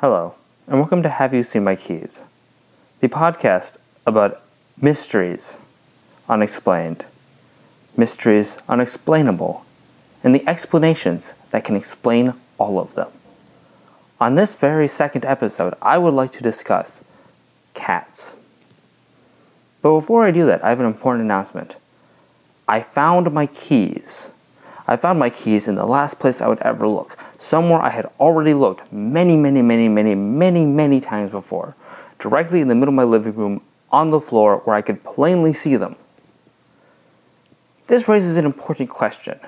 Hello, and welcome to Have You Seen My Keys? The podcast about mysteries unexplained, mysteries unexplainable, and the explanations that can explain all of them. On this very second episode, I would like to discuss cats. But before I do that, I have an important announcement. I found my keys. I found my keys in the last place I would ever look, somewhere I had already looked many, many, many, many, many, many times before, directly in the middle of my living room on the floor where I could plainly see them. This raises an important question.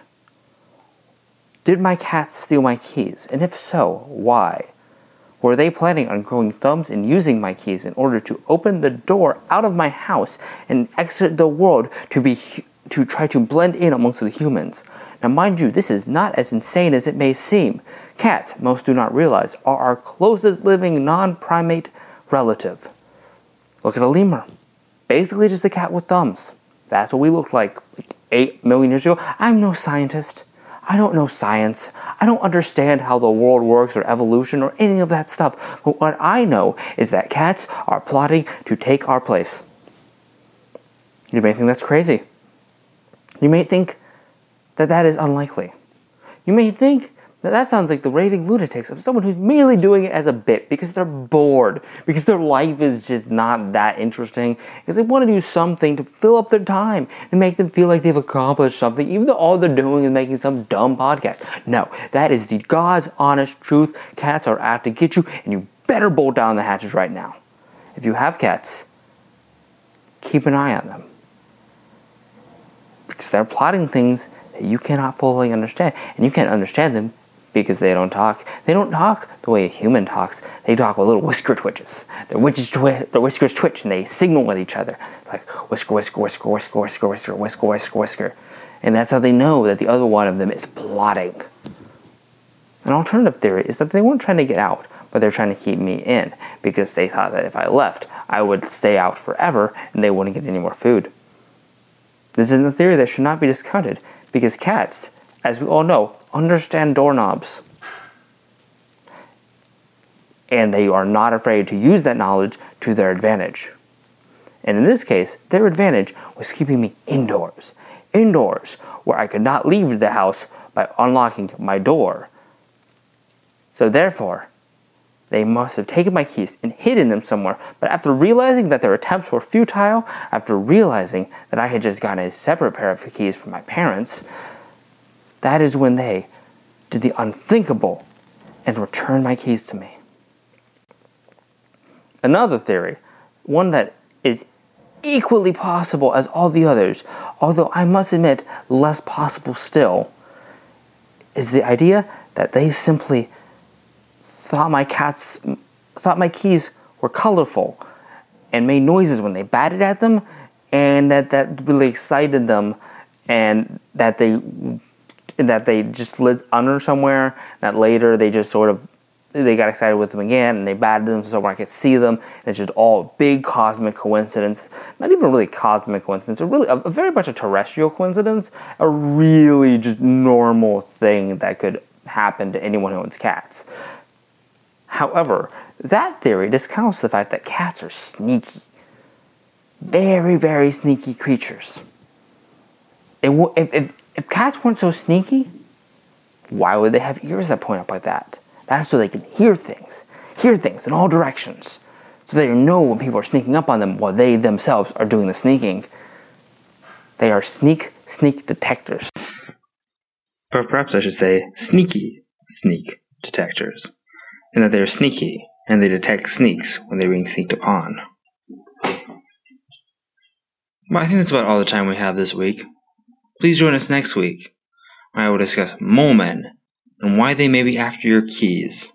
Did my cats steal my keys? And if so, why? Were they planning on growing thumbs and using my keys in order to open the door out of my house and exit the world to be to try to blend in amongst the humans? Now, mind you, this is not as insane as it may seem. Cats, most do not realize, are our closest living non primate relative. Look at a lemur. Basically, just a cat with thumbs. That's what we looked like, like 8 million years ago. I'm no scientist. I don't know science. I don't understand how the world works or evolution or any of that stuff. But what I know is that cats are plotting to take our place. You may think that's crazy. You may think that that is unlikely. You may think that that sounds like the raving lunatics of someone who's merely doing it as a bit because they're bored, because their life is just not that interesting, because they want to do something to fill up their time and make them feel like they've accomplished something, even though all they're doing is making some dumb podcast. No, that is the God's honest truth. Cats are out to get you, and you better bolt down the hatches right now. If you have cats, keep an eye on them. Because they're plotting things that you cannot fully understand, and you can't understand them because they don't talk. They don't talk the way a human talks. They talk with little whisker twitches. Their whiskers, twi- their whiskers twitch and they signal at each other like whisker, whisker, whisker, whisker, whisker, whisker, whisker, whisker, whisker. And that's how they know that the other one of them is plotting. An alternative theory is that they weren't trying to get out, but they're trying to keep me in because they thought that if I left, I would stay out forever and they wouldn't get any more food. This is a theory that should not be discounted because cats, as we all know, understand doorknobs. And they are not afraid to use that knowledge to their advantage. And in this case, their advantage was keeping me indoors. Indoors, where I could not leave the house by unlocking my door. So therefore, they must have taken my keys and hidden them somewhere. But after realizing that their attempts were futile, after realizing that I had just gotten a separate pair of keys from my parents, that is when they did the unthinkable and returned my keys to me. Another theory, one that is equally possible as all the others, although I must admit less possible still, is the idea that they simply thought my cats thought my keys were colorful and made noises when they batted at them and that that really excited them and that they that they just lived under somewhere that later they just sort of they got excited with them again and they batted them so I could see them. And it's just all big cosmic coincidence not even really cosmic coincidence a really a, a very much a terrestrial coincidence a really just normal thing that could happen to anyone who owns cats However, that theory discounts the fact that cats are sneaky. Very, very sneaky creatures. If, if, if cats weren't so sneaky, why would they have ears that point up like that? That's so they can hear things, hear things in all directions, so they know when people are sneaking up on them while they themselves are doing the sneaking. They are sneak, sneak detectors. Or perhaps I should say, sneaky sneak detectors and that they are sneaky, and they detect sneaks when they're being sneaked upon. But I think that's about all the time we have this week. Please join us next week, where I will discuss mole men and why they may be after your keys.